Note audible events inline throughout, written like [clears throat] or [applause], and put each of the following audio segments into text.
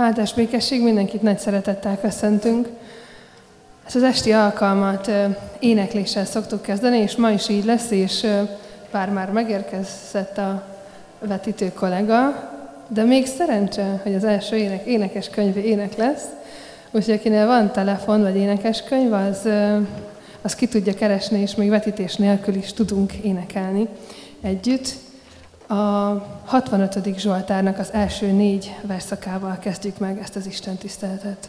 Áldás békesség, mindenkit nagy szeretettel köszöntünk. Ezt az esti alkalmat énekléssel szoktuk kezdeni, és ma is így lesz, és bár már megérkezett a vetítő kollega, de még szerencse, hogy az első ének, énekes könyv ének lesz, úgyhogy akinél van telefon vagy énekes könyv, az, az ki tudja keresni, és még vetítés nélkül is tudunk énekelni együtt. A 65. Zsoltárnak az első négy verszakával kezdjük meg ezt az Isten tiszteletet.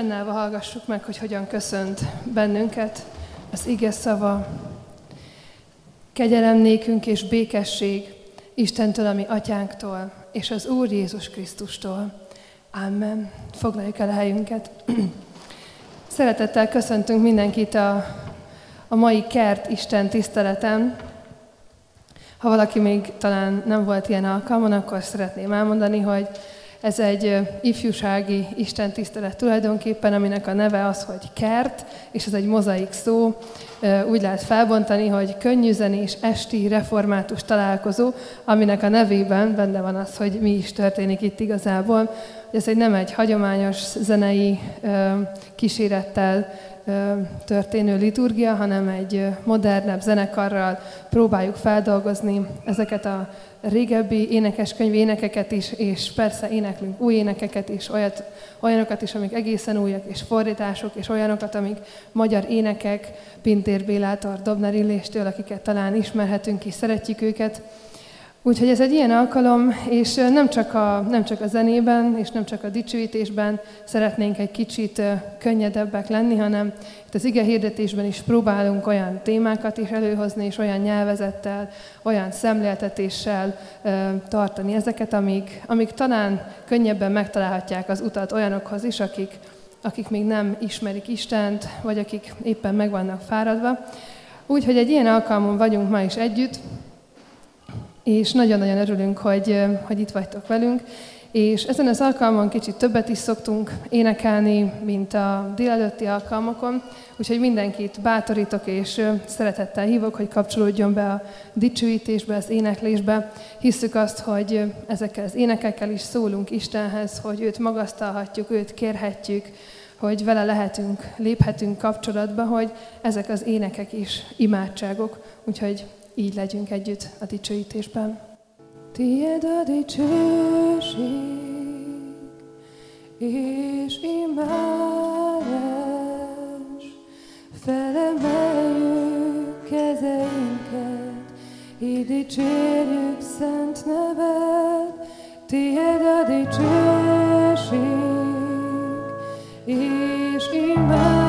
Fennállva hallgassuk meg, hogy hogyan köszönt bennünket az ige szava. Kegyelem nékünk és békesség Istentől, ami atyánktól, és az Úr Jézus Krisztustól. Amen. Foglaljuk el a helyünket. [clears throat] Szeretettel köszöntünk mindenkit a, a mai kert Isten tiszteleten. Ha valaki még talán nem volt ilyen alkalmon, akkor szeretném elmondani, hogy ez egy ifjúsági istentisztelet tulajdonképpen, aminek a neve az, hogy kert, és ez egy mozaik szó. Úgy lehet felbontani, hogy könnyű és esti református találkozó, aminek a nevében benne van az, hogy mi is történik itt igazából. Ez egy nem egy hagyományos zenei kísérettel történő liturgia, hanem egy modernebb zenekarral próbáljuk feldolgozni ezeket a régebbi énekeskönyv énekeket is, és persze éneklünk új énekeket is, olyat, olyanokat is, amik egészen újak, és fordítások, és olyanokat, amik magyar énekek, Pintér Bélától, Dobner Illéstől, akiket talán ismerhetünk és szeretjük őket. Úgyhogy ez egy ilyen alkalom, és nem csak, a, nem csak a zenében, és nem csak a dicsőítésben szeretnénk egy kicsit könnyedebbek lenni, hanem itt az ige hirdetésben is próbálunk olyan témákat is előhozni, és olyan nyelvezettel, olyan szemléltetéssel tartani ezeket, amik, amik talán könnyebben megtalálhatják az utat olyanokhoz is, akik, akik még nem ismerik Istent, vagy akik éppen meg vannak fáradva. Úgyhogy egy ilyen alkalmon vagyunk ma is együtt, és nagyon-nagyon örülünk, hogy, hogy itt vagytok velünk. És ezen az alkalmon kicsit többet is szoktunk énekelni, mint a délelőtti alkalmakon, úgyhogy mindenkit bátorítok és szeretettel hívok, hogy kapcsolódjon be a dicsőítésbe, az éneklésbe. Hisszük azt, hogy ezekkel az énekekkel is szólunk Istenhez, hogy őt magasztalhatjuk, őt kérhetjük, hogy vele lehetünk, léphetünk kapcsolatba, hogy ezek az énekek is imádságok. Úgyhogy így legyünk együtt a dicsőítésben. Tied a dicsőség és imádás, felemeljük kezeinket, így dicsérjük szent neved, Tied a dicsőség és imádás,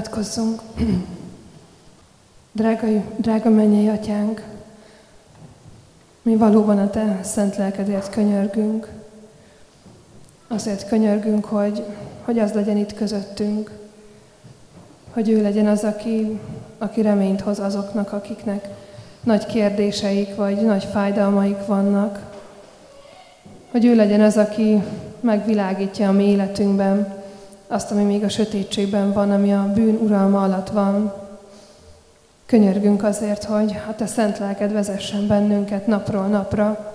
Imádkozzunk. Drága, drága mennyei atyánk, mi valóban a Te szent lelkedért könyörgünk. Azért könyörgünk, hogy, hogy az legyen itt közöttünk, hogy ő legyen az, aki, aki reményt hoz azoknak, akiknek nagy kérdéseik vagy nagy fájdalmaik vannak. Hogy ő legyen az, aki megvilágítja a mi életünkben azt, ami még a sötétségben van, ami a bűn uralma alatt van. Könyörgünk azért, hogy a Te szent lelked vezessen bennünket napról napra,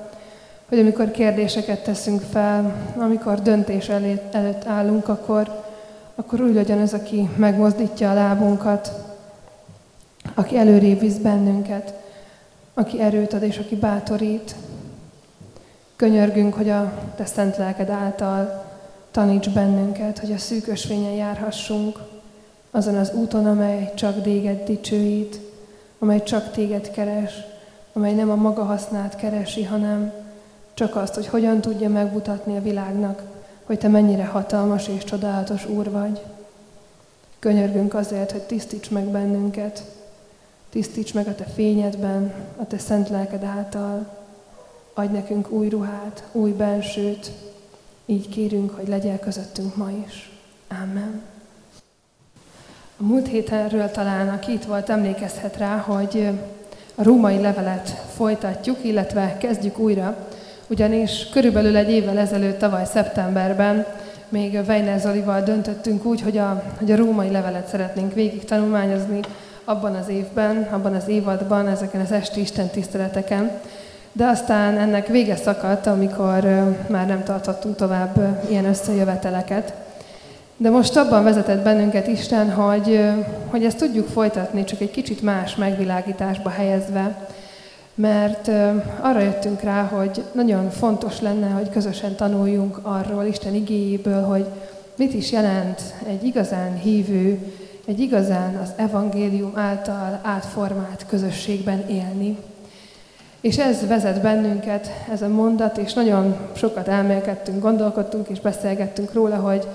hogy amikor kérdéseket teszünk fel, amikor döntés előtt állunk, akkor, akkor úgy legyen az, aki megmozdítja a lábunkat, aki előrébb visz bennünket, aki erőt ad és aki bátorít. Könyörgünk, hogy a Te szent lelked által taníts bennünket, hogy a szűkös fényen járhassunk, azon az úton, amely csak téged dicsőít, amely csak téged keres, amely nem a maga hasznát keresi, hanem csak azt, hogy hogyan tudja megmutatni a világnak, hogy te mennyire hatalmas és csodálatos Úr vagy. Könyörgünk azért, hogy tisztíts meg bennünket, tisztíts meg a te fényedben, a te szent lelked által, adj nekünk új ruhát, új bensőt, így kérünk, hogy legyél közöttünk ma is. Amen. A múlt hétenről talán, aki itt volt, emlékezhet rá, hogy a római levelet folytatjuk, illetve kezdjük újra, ugyanis körülbelül egy évvel ezelőtt, tavaly szeptemberben még Weiner Zolival döntöttünk úgy, hogy a, hogy a római levelet szeretnénk végig tanulmányozni abban az évben, abban az évadban, ezeken az esti Isten tiszteleteken. De aztán ennek vége szakadt, amikor már nem tartottunk tovább ilyen összejöveteleket. De most abban vezetett bennünket Isten, hogy, hogy ezt tudjuk folytatni, csak egy kicsit más megvilágításba helyezve, mert arra jöttünk rá, hogy nagyon fontos lenne, hogy közösen tanuljunk arról Isten igéjéből, hogy mit is jelent egy igazán hívő, egy igazán az evangélium által átformált közösségben élni. És ez vezet bennünket, ez a mondat, és nagyon sokat elmélkedtünk, gondolkodtunk és beszélgettünk róla, hogy,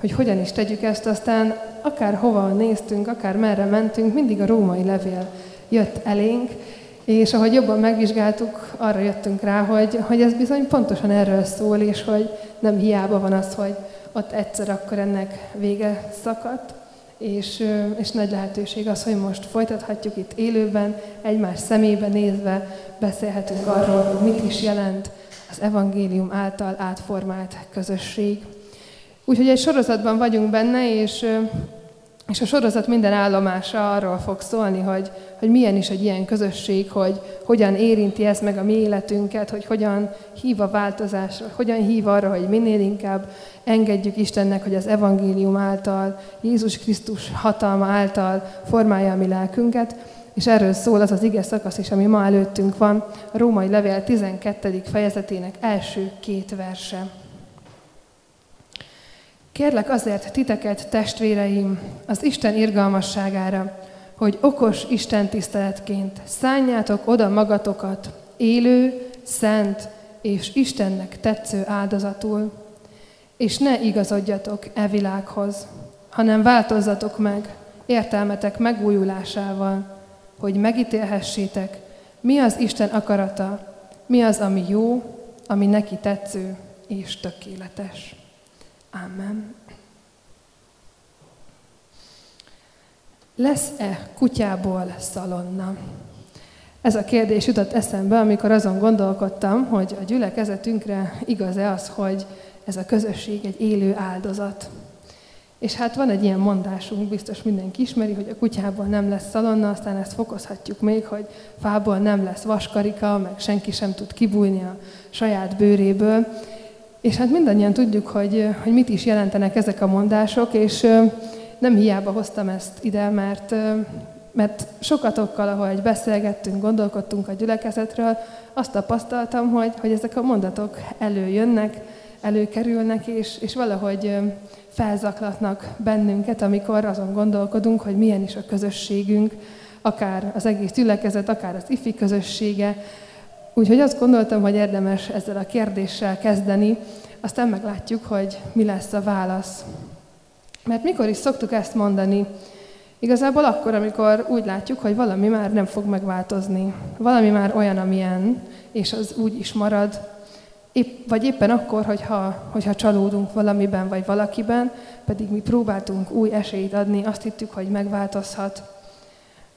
hogy hogyan is tegyük ezt, aztán akár hova néztünk, akár merre mentünk, mindig a római levél jött elénk, és ahogy jobban megvizsgáltuk, arra jöttünk rá, hogy, hogy ez bizony pontosan erről szól, és hogy nem hiába van az, hogy ott egyszer akkor ennek vége szakadt, és, és nagy lehetőség az, hogy most folytathatjuk itt élőben, egymás szemébe nézve, beszélhetünk arról, hogy mit is jelent az evangélium által átformált közösség. Úgyhogy egy sorozatban vagyunk benne, és, és a sorozat minden állomása arról fog szólni, hogy, hogy milyen is egy ilyen közösség, hogy hogyan érinti ez meg a mi életünket, hogy hogyan hív a változásra, hogyan hív arra, hogy minél inkább engedjük Istennek, hogy az evangélium által, Jézus Krisztus hatalma által formálja a mi lelkünket, és erről szól az az ige szakasz is, ami ma előttünk van, a Római Levél 12. fejezetének első két verse. Kérlek azért titeket, testvéreim, az Isten irgalmasságára, hogy okos Isten tiszteletként szánjátok oda magatokat élő, szent és Istennek tetsző áldozatul, és ne igazodjatok e világhoz, hanem változzatok meg értelmetek megújulásával, hogy megítélhessétek, mi az Isten akarata, mi az, ami jó, ami neki tetsző és tökéletes. Amen. Lesz-e kutyából szalonna? Ez a kérdés jutott eszembe, amikor azon gondolkodtam, hogy a gyülekezetünkre igaz-e az, hogy ez a közösség egy élő áldozat. És hát van egy ilyen mondásunk, biztos mindenki ismeri, hogy a kutyából nem lesz szalonna, aztán ezt fokozhatjuk még, hogy fából nem lesz vaskarika, meg senki sem tud kibújni a saját bőréből. És hát mindannyian tudjuk, hogy, hogy mit is jelentenek ezek a mondások, és nem hiába hoztam ezt ide, mert, mert sokatokkal, ahogy beszélgettünk, gondolkodtunk a gyülekezetről, azt tapasztaltam, hogy, hogy ezek a mondatok előjönnek, előkerülnek, és, és valahogy felzaklatnak bennünket, amikor azon gondolkodunk, hogy milyen is a közösségünk, akár az egész gyülekezet, akár az ifi közössége, Úgyhogy azt gondoltam, hogy érdemes ezzel a kérdéssel kezdeni, aztán meglátjuk, hogy mi lesz a válasz. Mert mikor is szoktuk ezt mondani? Igazából akkor, amikor úgy látjuk, hogy valami már nem fog megváltozni. Valami már olyan, amilyen, és az úgy is marad. Épp, vagy éppen akkor, hogyha, hogyha csalódunk valamiben vagy valakiben, pedig mi próbáltunk új esélyt adni, azt hittük, hogy megváltozhat.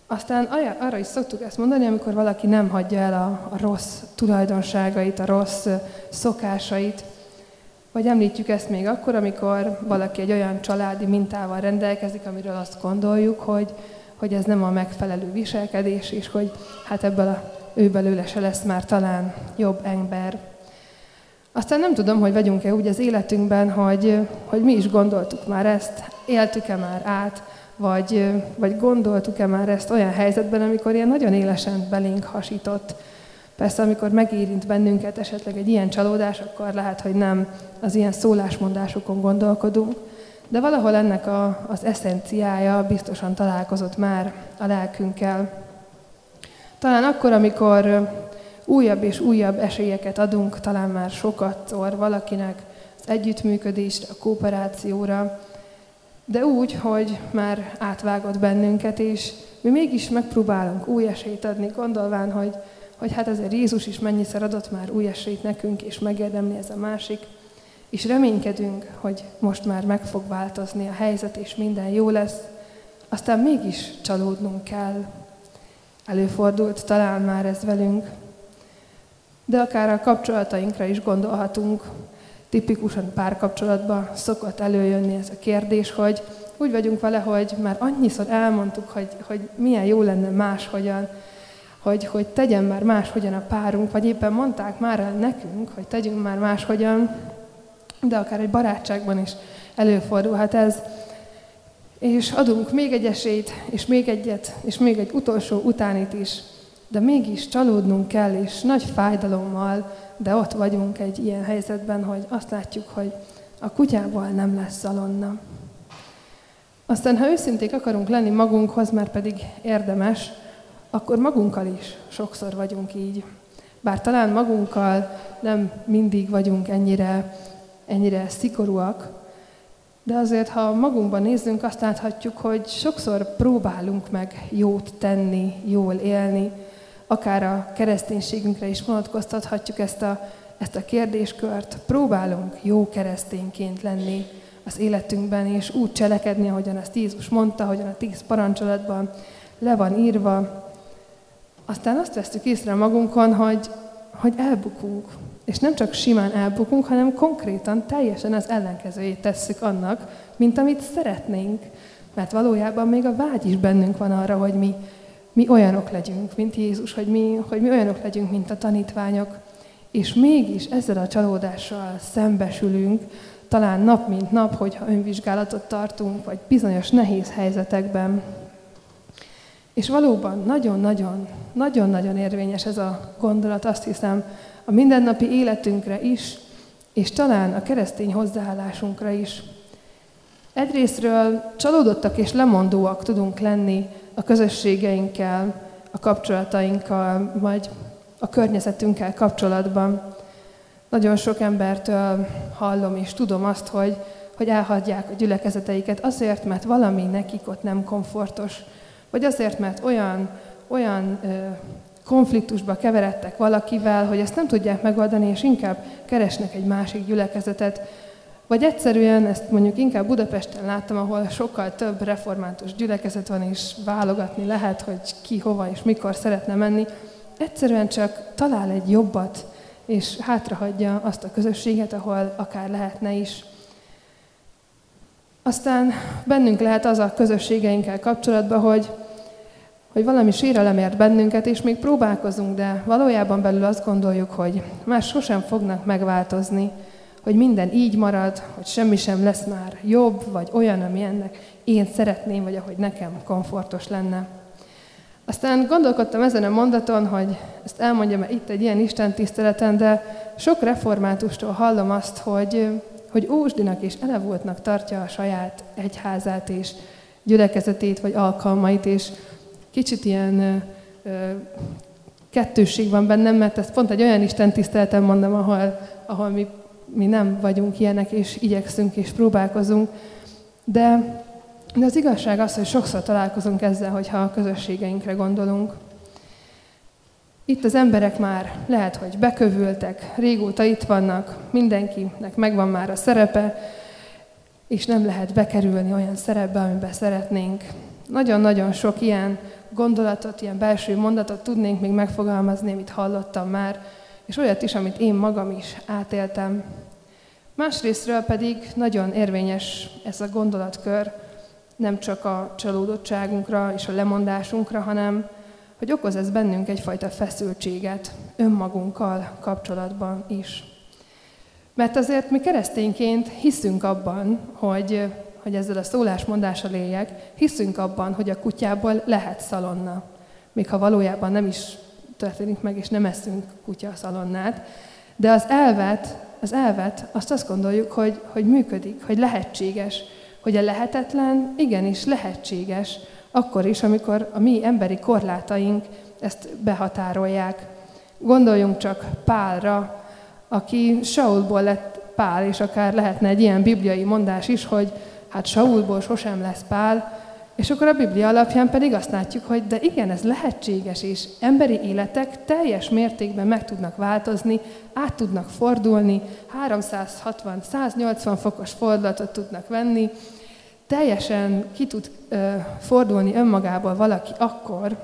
Aztán arra is szoktuk ezt mondani, amikor valaki nem hagyja el a, a rossz tulajdonságait, a rossz szokásait, vagy említjük ezt még akkor, amikor valaki egy olyan családi mintával rendelkezik, amiről azt gondoljuk, hogy, hogy ez nem a megfelelő viselkedés, és hogy hát ebből a, ő belőle se lesz már talán jobb ember. Aztán nem tudom, hogy vagyunk-e úgy az életünkben, hogy, hogy mi is gondoltuk már ezt, éltük-e már át, vagy, vagy gondoltuk-e már ezt olyan helyzetben, amikor ilyen nagyon élesen belénk hasított. Persze, amikor megérint bennünket esetleg egy ilyen csalódás, akkor lehet, hogy nem az ilyen szólásmondásokon gondolkodunk, de valahol ennek a, az eszenciája biztosan találkozott már a lelkünkkel. Talán akkor, amikor újabb és újabb esélyeket adunk, talán már sokat szor valakinek az együttműködésre, a kooperációra, de úgy, hogy már átvágott bennünket, és mi mégis megpróbálunk új esélyt adni, gondolván, hogy, hogy hát azért Jézus is mennyiszer adott már új esélyt nekünk, és megérdemli ez a másik, és reménykedünk, hogy most már meg fog változni a helyzet, és minden jó lesz, aztán mégis csalódnunk kell. Előfordult talán már ez velünk, de akár a kapcsolatainkra is gondolhatunk, tipikusan párkapcsolatban szokott előjönni ez a kérdés, hogy úgy vagyunk vele, hogy már annyiszor elmondtuk, hogy, hogy milyen jó lenne máshogyan, hogy, hogy tegyen már máshogyan a párunk, vagy éppen mondták már el nekünk, hogy tegyünk már máshogyan, de akár egy barátságban is előfordulhat ez. És adunk még egy esélyt, és még egyet, és még egy utolsó utánit is, de mégis csalódnunk kell, és nagy fájdalommal de ott vagyunk egy ilyen helyzetben, hogy azt látjuk, hogy a kutyával nem lesz szalonna. Aztán, ha őszinték akarunk lenni magunkhoz, mert pedig érdemes, akkor magunkkal is sokszor vagyunk így. Bár talán magunkkal nem mindig vagyunk ennyire, ennyire szigorúak, de azért, ha magunkban nézzünk, azt láthatjuk, hogy sokszor próbálunk meg jót tenni, jól élni, akár a kereszténységünkre is vonatkoztathatjuk ezt a, ezt a kérdéskört. Próbálunk jó keresztényként lenni az életünkben, és úgy cselekedni, ahogyan ezt Jézus mondta, ahogyan a tíz parancsolatban le van írva. Aztán azt vesztük észre magunkon, hogy, hogy elbukunk. És nem csak simán elbukunk, hanem konkrétan teljesen az ellenkezőjét tesszük annak, mint amit szeretnénk. Mert valójában még a vágy is bennünk van arra, hogy mi mi olyanok legyünk, mint Jézus, hogy mi, hogy mi olyanok legyünk, mint a tanítványok, és mégis ezzel a csalódással szembesülünk, talán nap mint nap, hogyha önvizsgálatot tartunk, vagy bizonyos nehéz helyzetekben. És valóban nagyon-nagyon, nagyon-nagyon érvényes ez a gondolat, azt hiszem, a mindennapi életünkre is, és talán a keresztény hozzáállásunkra is. Egyrésztről csalódottak és lemondóak tudunk lenni a közösségeinkkel, a kapcsolatainkkal, vagy a környezetünkkel kapcsolatban. Nagyon sok embertől hallom és tudom azt, hogy, hogy elhagyják a gyülekezeteiket azért, mert valami nekik ott nem komfortos, vagy azért, mert olyan, olyan ö, konfliktusba keveredtek valakivel, hogy ezt nem tudják megoldani, és inkább keresnek egy másik gyülekezetet, vagy egyszerűen, ezt mondjuk inkább Budapesten láttam, ahol sokkal több református gyülekezet van, és válogatni lehet, hogy ki hova és mikor szeretne menni. Egyszerűen csak talál egy jobbat, és hátrahagyja azt a közösséget, ahol akár lehetne is. Aztán bennünk lehet az a közösségeinkkel kapcsolatban, hogy, hogy valami sérelem ért bennünket, és még próbálkozunk, de valójában belül azt gondoljuk, hogy más sosem fognak megváltozni, hogy minden így marad, hogy semmi sem lesz már jobb, vagy olyan, ami ennek én szeretném, vagy ahogy nekem komfortos lenne. Aztán gondolkodtam ezen a mondaton, hogy ezt elmondjam -e itt egy ilyen Isten tiszteleten, de sok reformátustól hallom azt, hogy, hogy ósdinak és elevultnak tartja a saját egyházát és gyülekezetét vagy alkalmait, és kicsit ilyen kettősség van bennem, mert ezt pont egy olyan Isten tiszteletem mondom, ahol, ahol mi, mi nem vagyunk ilyenek, és igyekszünk, és próbálkozunk. De, de az igazság az, hogy sokszor találkozunk ezzel, hogyha a közösségeinkre gondolunk. Itt az emberek már lehet, hogy bekövültek, régóta itt vannak, mindenkinek megvan már a szerepe, és nem lehet bekerülni olyan szerepbe, amiben szeretnénk. Nagyon-nagyon sok ilyen gondolatot, ilyen belső mondatot tudnénk még megfogalmazni, amit hallottam már, és olyat is, amit én magam is átéltem. Másrésztről pedig nagyon érvényes ez a gondolatkör, nem csak a csalódottságunkra és a lemondásunkra, hanem hogy okoz ez bennünk egyfajta feszültséget önmagunkkal kapcsolatban is. Mert azért mi keresztényként hiszünk abban, hogy, hogy ezzel a szólásmondással éljek, hiszünk abban, hogy a kutyából lehet szalonna. Még ha valójában nem is történik meg, és nem eszünk kutya szalonnát. De az elvet, az elvet, azt azt gondoljuk, hogy, hogy működik, hogy lehetséges, hogy a lehetetlen igenis lehetséges, akkor is, amikor a mi emberi korlátaink ezt behatárolják. Gondoljunk csak Pálra, aki Saulból lett Pál, és akár lehetne egy ilyen bibliai mondás is, hogy hát Saulból sosem lesz Pál, és akkor a Biblia alapján pedig azt látjuk, hogy de igen, ez lehetséges, és emberi életek teljes mértékben meg tudnak változni, át tudnak fordulni, 360-180 fokos fordulatot tudnak venni, teljesen ki tud ö, fordulni önmagából valaki akkor,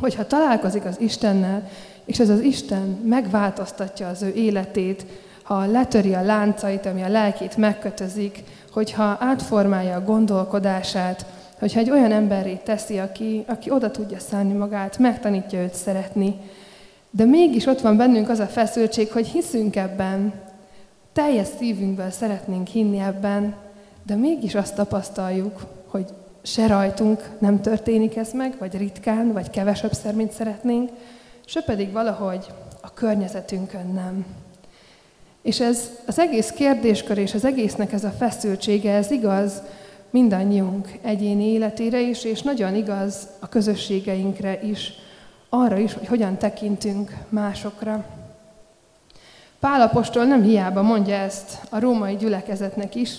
hogyha találkozik az Istennel, és ez az Isten megváltoztatja az ő életét, ha letöri a láncait, ami a lelkét megkötözik, hogyha átformálja a gondolkodását, hogyha egy olyan emberré teszi, aki, aki oda tudja szállni magát, megtanítja őt szeretni. De mégis ott van bennünk az a feszültség, hogy hiszünk ebben, teljes szívünkből szeretnénk hinni ebben, de mégis azt tapasztaljuk, hogy se rajtunk nem történik ez meg, vagy ritkán, vagy kevesebbszer, mint szeretnénk, se pedig valahogy a környezetünkön nem. És ez az egész kérdéskör és az egésznek ez a feszültsége, ez igaz mindannyiunk egyéni életére is, és nagyon igaz a közösségeinkre is, arra is, hogy hogyan tekintünk másokra. Pálapostól nem hiába mondja ezt a római gyülekezetnek is,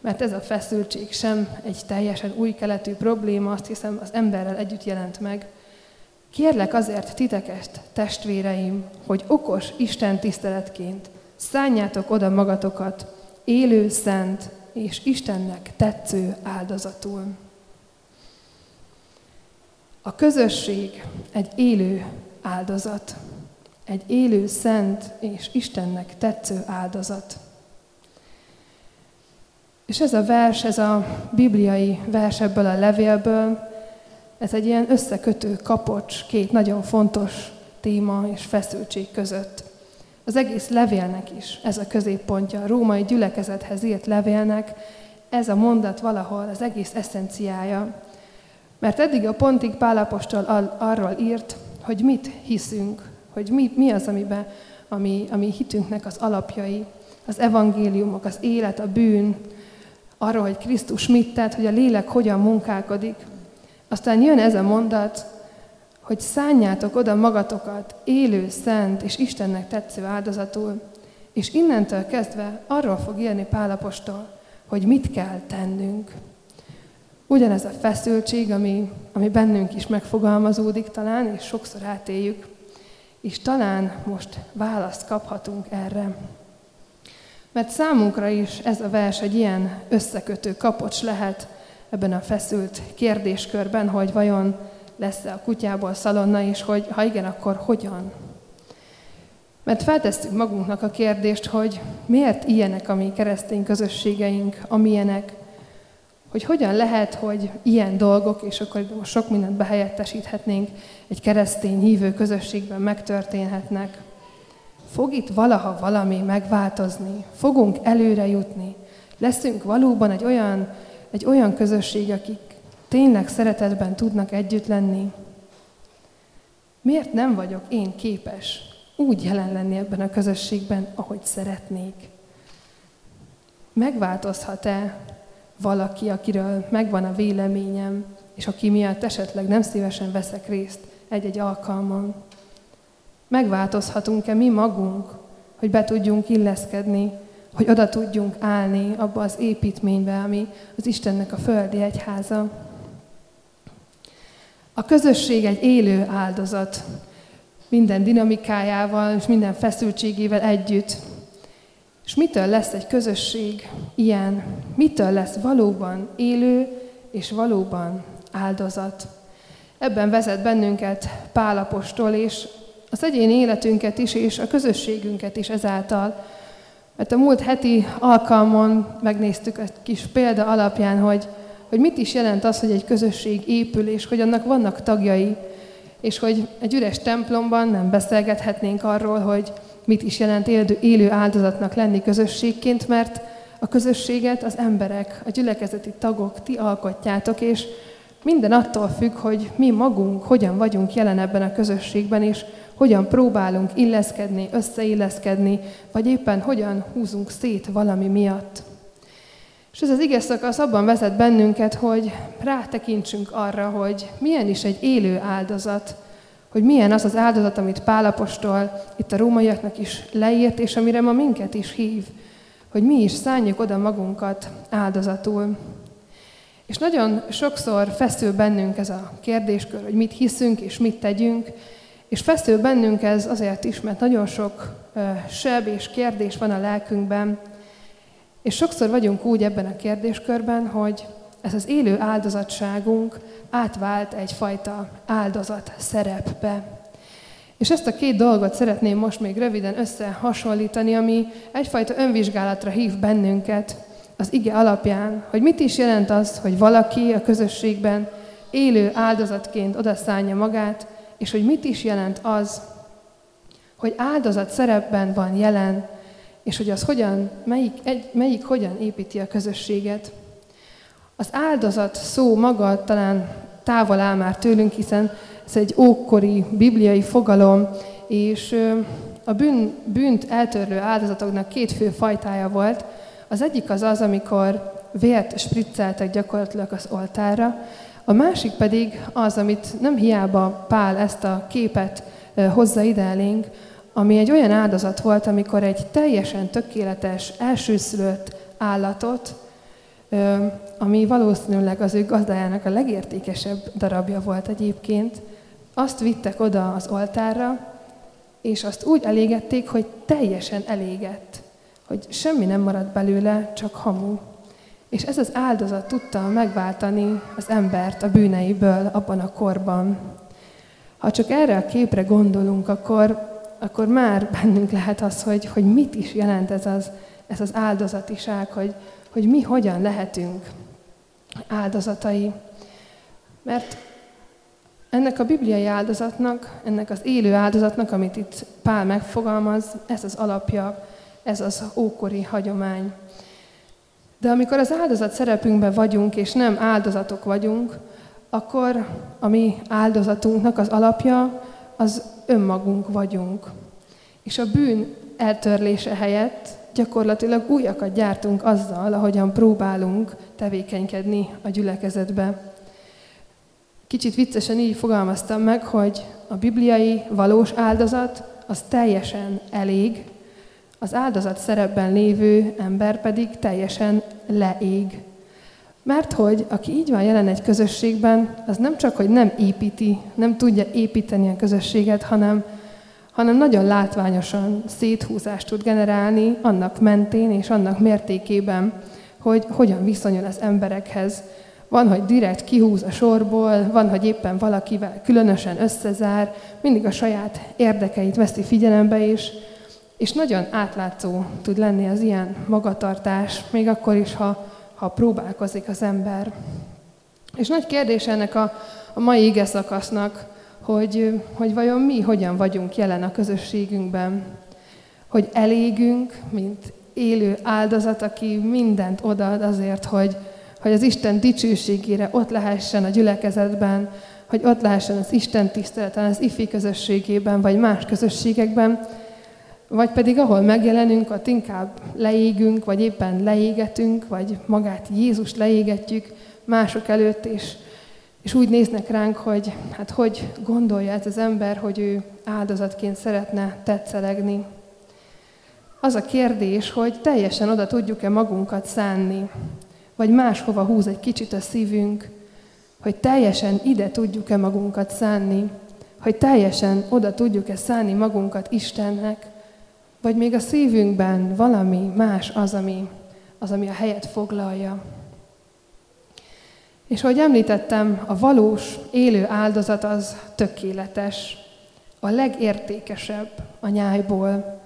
mert ez a feszültség sem egy teljesen új keletű probléma, azt hiszem az emberrel együtt jelent meg. Kérlek azért titeket, testvéreim, hogy okos Isten tiszteletként szálljátok oda magatokat élő, szent és Istennek tetsző áldozatul. A közösség egy élő áldozat, egy élő, szent és Istennek tetsző áldozat. És ez a vers, ez a bibliai vers ebből a levélből, ez egy ilyen összekötő kapocs két nagyon fontos téma és feszültség között. Az egész levélnek is ez a középpontja, a római gyülekezethez írt levélnek, ez a mondat valahol az egész eszenciája. Mert eddig a pontig Pálapostól arról írt, hogy mit hiszünk, hogy mi, mi az, amiben, ami, ami hitünknek az alapjai, az evangéliumok, az élet, a bűn, arról, hogy Krisztus mit tett, hogy a lélek hogyan munkálkodik. Aztán jön ez a mondat, hogy szánjátok oda magatokat élő, szent és Istennek tetsző áldozatul, és innentől kezdve arról fog írni Pálapostól, hogy mit kell tennünk. Ugyanez a feszültség, ami, ami bennünk is megfogalmazódik talán, és sokszor átéljük, és talán most választ kaphatunk erre. Mert számunkra is ez a vers egy ilyen összekötő kapocs lehet ebben a feszült kérdéskörben, hogy vajon lesz-e a kutyából szalonna, és hogy ha igen, akkor hogyan? Mert feltesszük magunknak a kérdést, hogy miért ilyenek a mi keresztény közösségeink, amilyenek, hogy hogyan lehet, hogy ilyen dolgok, és akkor most sok mindent behelyettesíthetnénk, egy keresztény hívő közösségben megtörténhetnek. Fog itt valaha valami megváltozni? Fogunk előre jutni? Leszünk valóban egy olyan, egy olyan közösség, akik tényleg szeretetben tudnak együtt lenni? Miért nem vagyok én képes úgy jelen lenni ebben a közösségben, ahogy szeretnék? Megváltozhat-e valaki, akiről megvan a véleményem, és aki miatt esetleg nem szívesen veszek részt egy-egy alkalmon? Megváltozhatunk-e mi magunk, hogy be tudjunk illeszkedni, hogy oda tudjunk állni abba az építménybe, ami az Istennek a földi egyháza. A közösség egy élő áldozat, minden dinamikájával és minden feszültségével együtt. És mitől lesz egy közösség ilyen? Mitől lesz valóban élő és valóban áldozat? Ebben vezet bennünket Pálapostól, és az egyéni életünket is, és a közösségünket is ezáltal. Mert a múlt heti alkalmon megnéztük egy kis példa alapján, hogy, hogy mit is jelent az, hogy egy közösség épül, és hogy annak vannak tagjai, és hogy egy üres templomban nem beszélgethetnénk arról, hogy mit is jelent élő, áldozatnak lenni közösségként, mert a közösséget az emberek, a gyülekezeti tagok, ti alkotjátok, és minden attól függ, hogy mi magunk hogyan vagyunk jelen ebben a közösségben, és hogyan próbálunk illeszkedni, összeilleszkedni, vagy éppen hogyan húzunk szét valami miatt. És ez az ige szakasz abban vezet bennünket, hogy rátekintsünk arra, hogy milyen is egy élő áldozat, hogy milyen az az áldozat, amit Pálapostól itt a rómaiaknak is leírt, és amire ma minket is hív, hogy mi is szálljuk oda magunkat áldozatul. És nagyon sokszor feszül bennünk ez a kérdéskör, hogy mit hiszünk és mit tegyünk, és feszül bennünk ez azért is, mert nagyon sok seb és kérdés van a lelkünkben, és sokszor vagyunk úgy ebben a kérdéskörben, hogy ez az élő áldozatságunk átvált egyfajta áldozat szerepbe. És ezt a két dolgot szeretném most még röviden összehasonlítani, ami egyfajta önvizsgálatra hív bennünket az ige alapján, hogy mit is jelent az, hogy valaki a közösségben élő áldozatként odaszállja magát, és hogy mit is jelent az, hogy áldozat szerepben van jelen, és hogy az hogyan, melyik, egy, melyik hogyan építi a közösséget. Az áldozat szó maga talán távol áll már tőlünk, hiszen ez egy ókori bibliai fogalom, és a bűn, bűnt eltörlő áldozatoknak két fő fajtája volt. Az egyik az az, amikor vért spricceltek gyakorlatilag az oltára, a másik pedig az, amit nem hiába Pál ezt a képet hozza ide elénk, ami egy olyan áldozat volt, amikor egy teljesen tökéletes, elsőszülött állatot, ami valószínűleg az ő gazdájának a legértékesebb darabja volt egyébként, azt vittek oda az oltárra, és azt úgy elégették, hogy teljesen elégett, hogy semmi nem maradt belőle, csak hamu. És ez az áldozat tudta megváltani az embert a bűneiből abban a korban. Ha csak erre a képre gondolunk, akkor, akkor már bennünk lehet az, hogy, hogy mit is jelent ez az, ez az áldozatiság, hogy, hogy mi hogyan lehetünk áldozatai. Mert ennek a bibliai áldozatnak, ennek az élő áldozatnak, amit itt Pál megfogalmaz, ez az alapja, ez az ókori hagyomány. De amikor az áldozat szerepünkben vagyunk, és nem áldozatok vagyunk, akkor a mi áldozatunknak az alapja az önmagunk vagyunk. És a bűn eltörlése helyett gyakorlatilag újakat gyártunk azzal, ahogyan próbálunk tevékenykedni a gyülekezetbe. Kicsit viccesen így fogalmaztam meg, hogy a bibliai valós áldozat az teljesen elég, az áldozat szerepben lévő ember pedig teljesen leég. Mert hogy aki így van jelen egy közösségben, az nem csak, hogy nem építi, nem tudja építeni a közösséget, hanem, hanem nagyon látványosan széthúzást tud generálni annak mentén és annak mértékében, hogy hogyan viszonyul az emberekhez. Van, hogy direkt kihúz a sorból, van, hogy éppen valakivel különösen összezár, mindig a saját érdekeit veszi figyelembe, és és nagyon átlátszó tud lenni az ilyen magatartás, még akkor is, ha, ha próbálkozik az ember. És nagy kérdés ennek a, a mai ige szakasznak, hogy, hogy vajon mi hogyan vagyunk jelen a közösségünkben. Hogy elégünk, mint élő áldozat, aki mindent odaad azért, hogy, hogy az Isten dicsőségére ott lehessen a gyülekezetben, hogy ott lehessen az Isten tiszteleten, az ifi közösségében, vagy más közösségekben, vagy pedig ahol megjelenünk, ott inkább leégünk, vagy éppen leégetünk, vagy magát Jézus leégetjük mások előtt, és, És úgy néznek ránk, hogy hát hogy gondolja ez az ember, hogy ő áldozatként szeretne tetszelegni. Az a kérdés, hogy teljesen oda tudjuk-e magunkat szánni, vagy máshova húz egy kicsit a szívünk, hogy teljesen ide tudjuk-e magunkat szánni, hogy teljesen oda tudjuk-e szánni magunkat Istennek, vagy még a szívünkben valami más az, ami, az, ami a helyet foglalja. És ahogy említettem, a valós, élő áldozat az tökéletes, a legértékesebb a nyájból.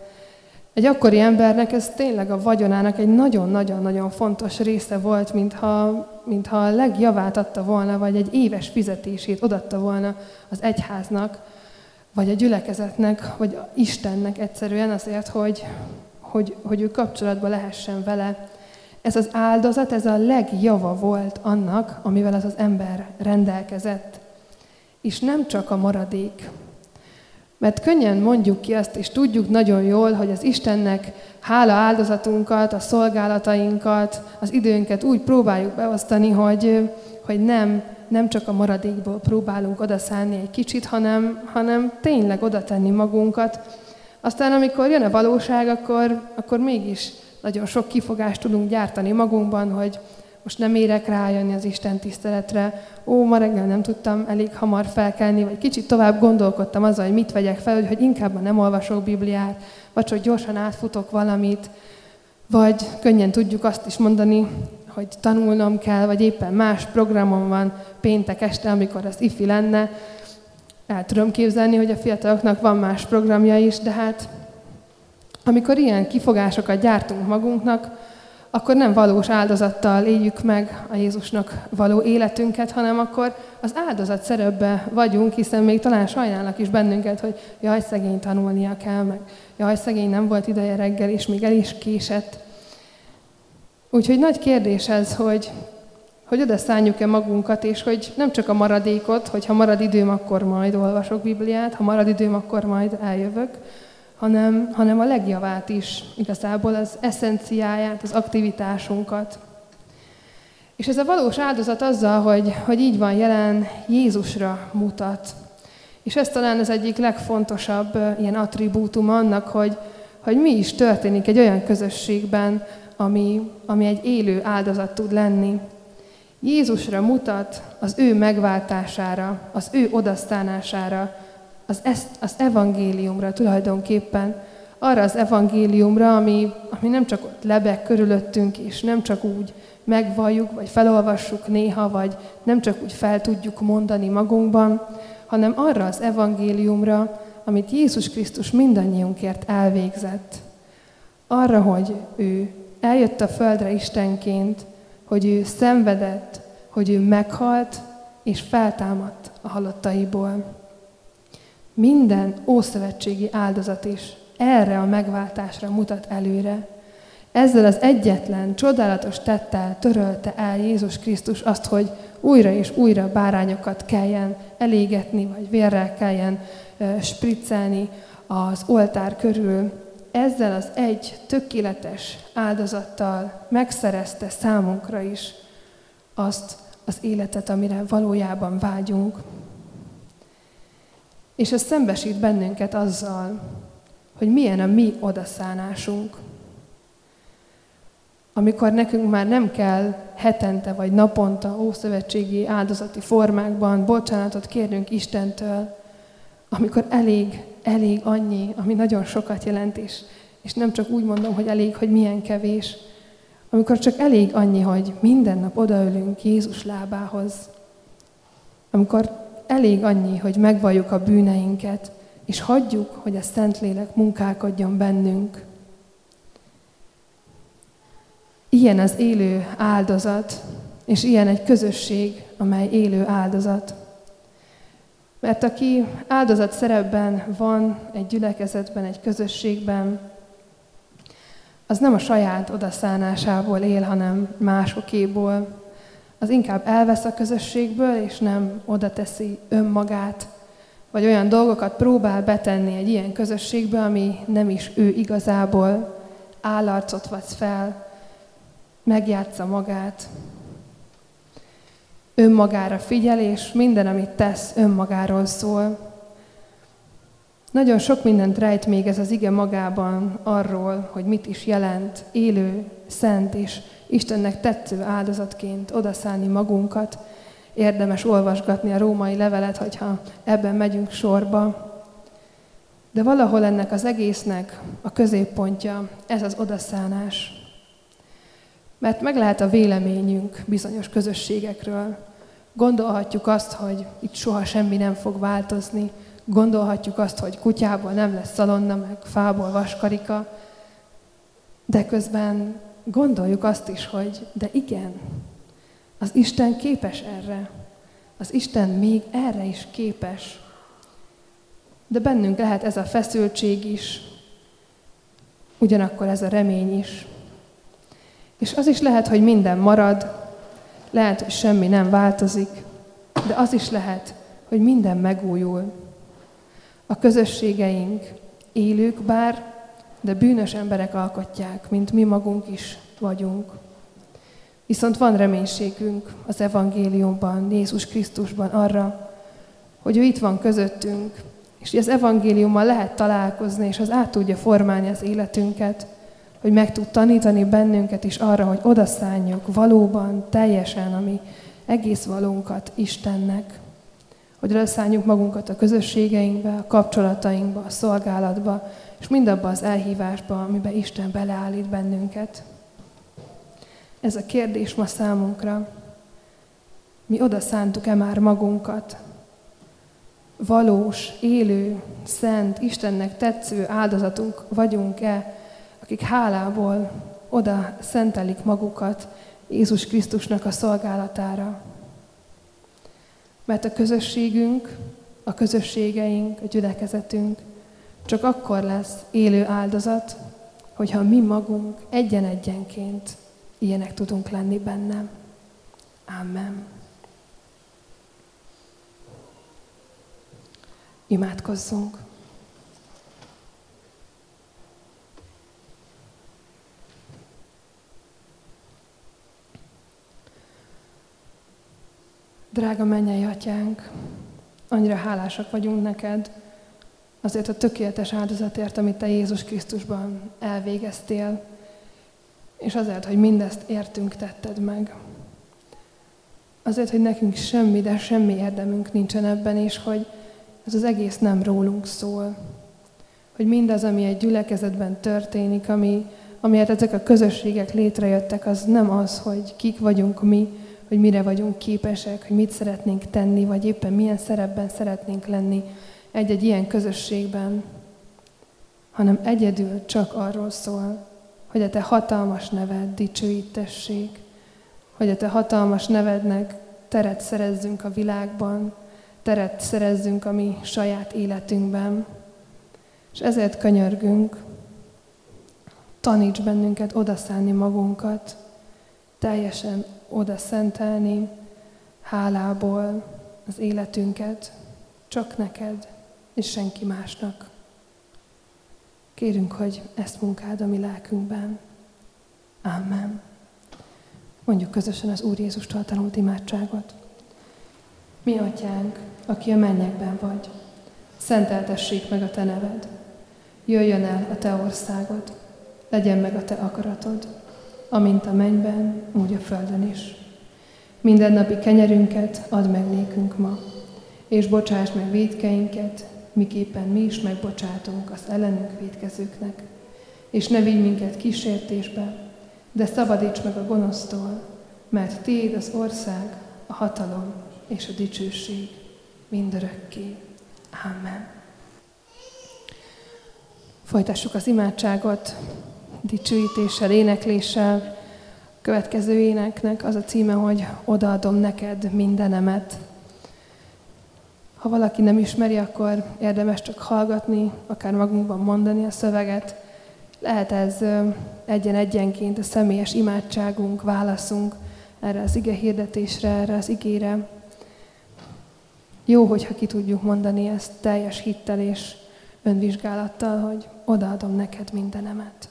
Egy akkori embernek ez tényleg a vagyonának egy nagyon-nagyon-nagyon fontos része volt, mintha, mintha a legjavát adta volna, vagy egy éves fizetését odatta volna az egyháznak, vagy a gyülekezetnek, vagy Istennek egyszerűen azért, hogy, hogy, hogy ő kapcsolatba lehessen vele. Ez az áldozat, ez a legjava volt annak, amivel az az ember rendelkezett. És nem csak a maradék. Mert könnyen mondjuk ki azt, és tudjuk nagyon jól, hogy az Istennek hála áldozatunkat, a szolgálatainkat, az időnket úgy próbáljuk beosztani, hogy, hogy nem, nem csak a maradékból próbálunk odaszállni egy kicsit, hanem, hanem tényleg oda tenni magunkat. Aztán amikor jön a valóság, akkor, akkor mégis nagyon sok kifogást tudunk gyártani magunkban, hogy most nem érek rájönni az Isten tiszteletre, ó, ma reggel nem tudtam elég hamar felkelni, vagy kicsit tovább gondolkodtam azzal, hogy mit vegyek fel, hogy inkább nem olvasok Bibliát, vagy hogy gyorsan átfutok valamit, vagy könnyen tudjuk azt is mondani, hogy tanulnom kell, vagy éppen más programom van péntek este, amikor az ifi lenne. El tudom képzelni, hogy a fiataloknak van más programja is, de hát amikor ilyen kifogásokat gyártunk magunknak, akkor nem valós áldozattal éljük meg a Jézusnak való életünket, hanem akkor az áldozat szerepbe vagyunk, hiszen még talán sajnálnak is bennünket, hogy jaj, szegény tanulnia kell, meg jaj, szegény nem volt ideje reggel, és még el is késett. Úgyhogy nagy kérdés ez, hogy, hogy oda szálljuk-e magunkat, és hogy nem csak a maradékot, hogy ha marad időm, akkor majd olvasok Bibliát, ha marad időm, akkor majd eljövök, hanem, hanem a legjavát is, igazából az eszenciáját, az aktivitásunkat. És ez a valós áldozat azzal, hogy, hogy így van jelen, Jézusra mutat. És ez talán az egyik legfontosabb ilyen attribútum annak, hogy, hogy mi is történik egy olyan közösségben, ami, ami egy élő áldozat tud lenni. Jézusra mutat az ő megváltására, az ő odasztánására, az, ezt, az evangéliumra tulajdonképpen, arra az evangéliumra, ami, ami nem csak ott lebeg körülöttünk, és nem csak úgy megvalljuk, vagy felolvassuk néha, vagy nem csak úgy fel tudjuk mondani magunkban, hanem arra az evangéliumra, amit Jézus Krisztus mindannyiunkért elvégzett. Arra, hogy ő eljött a földre Istenként, hogy ő szenvedett, hogy ő meghalt, és feltámadt a halottaiból. Minden ószövetségi áldozat is erre a megváltásra mutat előre. Ezzel az egyetlen, csodálatos tettel törölte el Jézus Krisztus azt, hogy újra és újra bárányokat kelljen elégetni, vagy vérrel kelljen spriccelni az oltár körül. Ezzel az egy tökéletes áldozattal megszerezte számunkra is azt az életet, amire valójában vágyunk. És ez szembesít bennünket azzal, hogy milyen a mi odaszánásunk. Amikor nekünk már nem kell hetente vagy naponta ószövetségi áldozati formákban bocsánatot kérnünk Istentől, amikor elég, elég annyi, ami nagyon sokat jelent is, és nem csak úgy mondom, hogy elég, hogy milyen kevés, amikor csak elég annyi, hogy minden nap odaölünk Jézus lábához, amikor elég annyi, hogy megvalljuk a bűneinket, és hagyjuk, hogy a Szentlélek munkálkodjon bennünk. Ilyen az élő áldozat, és ilyen egy közösség, amely élő áldozat. Mert aki áldozat szerepben van egy gyülekezetben, egy közösségben, az nem a saját odaszánásából él, hanem másokéból, az inkább elvesz a közösségből, és nem oda teszi önmagát, vagy olyan dolgokat próbál betenni egy ilyen közösségbe, ami nem is ő igazából, állarcot vesz fel, megjátsza magát. Önmagára figyel, és minden, amit tesz, önmagáról szól. Nagyon sok mindent rejt még ez az ige magában arról, hogy mit is jelent élő, szent és Istennek tetsző áldozatként odaszállni magunkat. Érdemes olvasgatni a római levelet, hogyha ebben megyünk sorba. De valahol ennek az egésznek a középpontja ez az odaszánás. Mert meg lehet a véleményünk bizonyos közösségekről. Gondolhatjuk azt, hogy itt soha semmi nem fog változni, Gondolhatjuk azt, hogy kutyából nem lesz szalonna, meg fából vaskarika, de közben gondoljuk azt is, hogy de igen, az Isten képes erre. Az Isten még erre is képes. De bennünk lehet ez a feszültség is, ugyanakkor ez a remény is. És az is lehet, hogy minden marad, lehet, hogy semmi nem változik, de az is lehet, hogy minden megújul. A közösségeink élők bár, de bűnös emberek alkotják, mint mi magunk is vagyunk. Viszont van reménységünk az evangéliumban, Jézus Krisztusban arra, hogy ő itt van közöttünk, és hogy az evangéliummal lehet találkozni, és az át tudja formálni az életünket, hogy meg tud tanítani bennünket is arra, hogy odaszálljuk valóban, teljesen, ami egész valónkat Istennek hogy leszálljuk magunkat a közösségeinkbe, a kapcsolatainkba, a szolgálatba, és mindabba az elhívásba, amiben Isten beleállít bennünket. Ez a kérdés ma számunkra. Mi oda szántuk-e már magunkat? Valós, élő, szent, Istennek tetsző áldozatunk vagyunk-e, akik hálából oda szentelik magukat Jézus Krisztusnak a szolgálatára? Mert a közösségünk, a közösségeink, a gyülekezetünk csak akkor lesz élő áldozat, hogyha mi magunk egyen-egyenként ilyenek tudunk lenni bennem. Amen. Imádkozzunk. Drága mennyei atyánk, annyira hálásak vagyunk neked azért a tökéletes áldozatért, amit te Jézus Krisztusban elvégeztél, és azért, hogy mindezt értünk tetted meg. Azért, hogy nekünk semmi, de semmi érdemünk nincsen ebben, és hogy ez az egész nem rólunk szól. Hogy mindaz, ami egy gyülekezetben történik, ami, amiért ezek a közösségek létrejöttek, az nem az, hogy kik vagyunk mi, hogy mire vagyunk képesek, hogy mit szeretnénk tenni, vagy éppen milyen szerepben szeretnénk lenni egy-egy ilyen közösségben, hanem egyedül csak arról szól, hogy a te hatalmas neved dicsőítessék, hogy a te hatalmas nevednek teret szerezzünk a világban, teret szerezzünk a mi saját életünkben. És ezért könyörgünk, taníts bennünket odaszállni magunkat, teljesen oda szentelni hálából az életünket, csak neked és senki másnak. Kérünk, hogy ezt munkád a mi lelkünkben. Amen. Mondjuk közösen az Úr Jézustól tanult imádságot. Mi atyánk, aki a mennyekben vagy, szenteltessék meg a te neved. Jöjjön el a te országod, legyen meg a te akaratod, amint a mennyben, úgy a földön is. Minden napi kenyerünket add meg nékünk ma, és bocsáss meg védkeinket, miképpen mi is megbocsátunk az ellenünk védkezőknek. És ne vigy minket kísértésbe, de szabadíts meg a gonosztól, mert Téd az ország, a hatalom és a dicsőség mindörökké. Amen. Folytassuk az imádságot dicsőítéssel, énekléssel. A következő éneknek az a címe, hogy Odaadom neked mindenemet. Ha valaki nem ismeri, akkor érdemes csak hallgatni, akár magunkban mondani a szöveget. Lehet ez egyen-egyenként a személyes imádságunk, válaszunk erre az ige hirdetésre, erre az igére. Jó, hogyha ki tudjuk mondani ezt teljes hittel és önvizsgálattal, hogy odaadom neked mindenemet.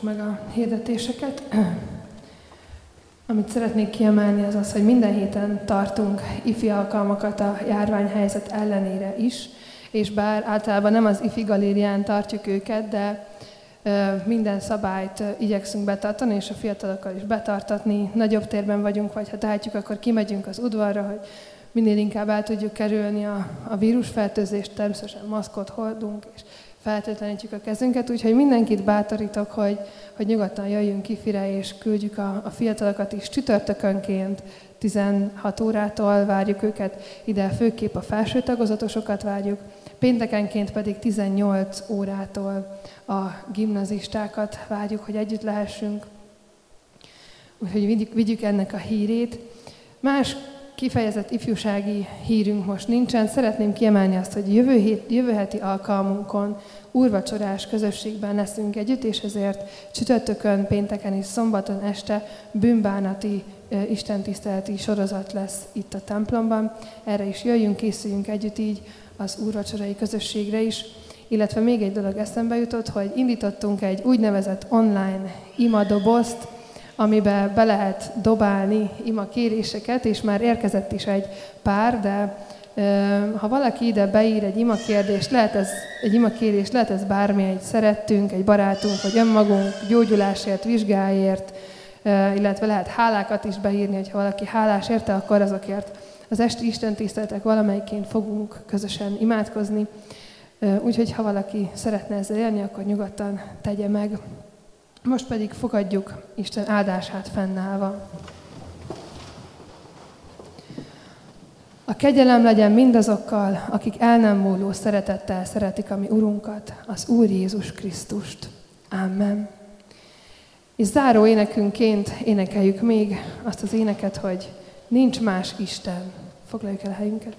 Hallgassuk meg a hirdetéseket. Amit szeretnék kiemelni az az, hogy minden héten tartunk ifi alkalmakat a járványhelyzet ellenére is, és bár általában nem az ifi galérián tartjuk őket, de minden szabályt igyekszünk betartani, és a fiatalokkal is betartatni. Nagyobb térben vagyunk, vagy ha tehetjük, akkor kimegyünk az udvarra, hogy minél inkább el tudjuk kerülni a, a vírusfertőzést, természetesen maszkot hordunk, és feltétlenítjük a kezünket, úgyhogy mindenkit bátorítok, hogy, hogy nyugodtan jöjjünk kifire, és küldjük a, a fiatalokat is csütörtökönként 16 órától várjuk őket, ide főképp a felső tagozatosokat várjuk, péntekenként pedig 18 órától a gimnazistákat várjuk, hogy együtt lehessünk. Úgyhogy vigyük, ennek a hírét. Más kifejezett ifjúsági hírünk most nincsen. Szeretném kiemelni azt, hogy jövő, hét, jövő heti alkalmunkon úrvacsorás közösségben leszünk együtt, és ezért csütörtökön, pénteken és szombaton este bűnbánati istentiszteleti sorozat lesz itt a templomban. Erre is jöjjünk, készüljünk együtt így az úrvacsorai közösségre is. Illetve még egy dolog eszembe jutott, hogy indítottunk egy úgynevezett online imadobozt, amiben be lehet dobálni ima kéréseket, és már érkezett is egy pár, de ha valaki ide beír egy ima kérdést, lehet ez, egy ima kérés, lehet ez bármi, egy szerettünk, egy barátunk, vagy önmagunk, gyógyulásért, vizsgáért, illetve lehet hálákat is beírni, hogyha valaki hálás érte, akkor azokért az esti Isten tiszteletek valamelyiként fogunk közösen imádkozni. Úgyhogy ha valaki szeretne ezzel élni, akkor nyugodtan tegye meg. Most pedig fogadjuk Isten áldását fennállva. A kegyelem legyen mindazokkal, akik el nem múló szeretettel szeretik a mi Urunkat, az Úr Jézus Krisztust. Amen. És záró énekünként énekeljük még azt az éneket, hogy nincs más Isten. Foglaljuk el a helyünket.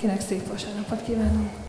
Mindenkinek szép vasárnapot kívánunk!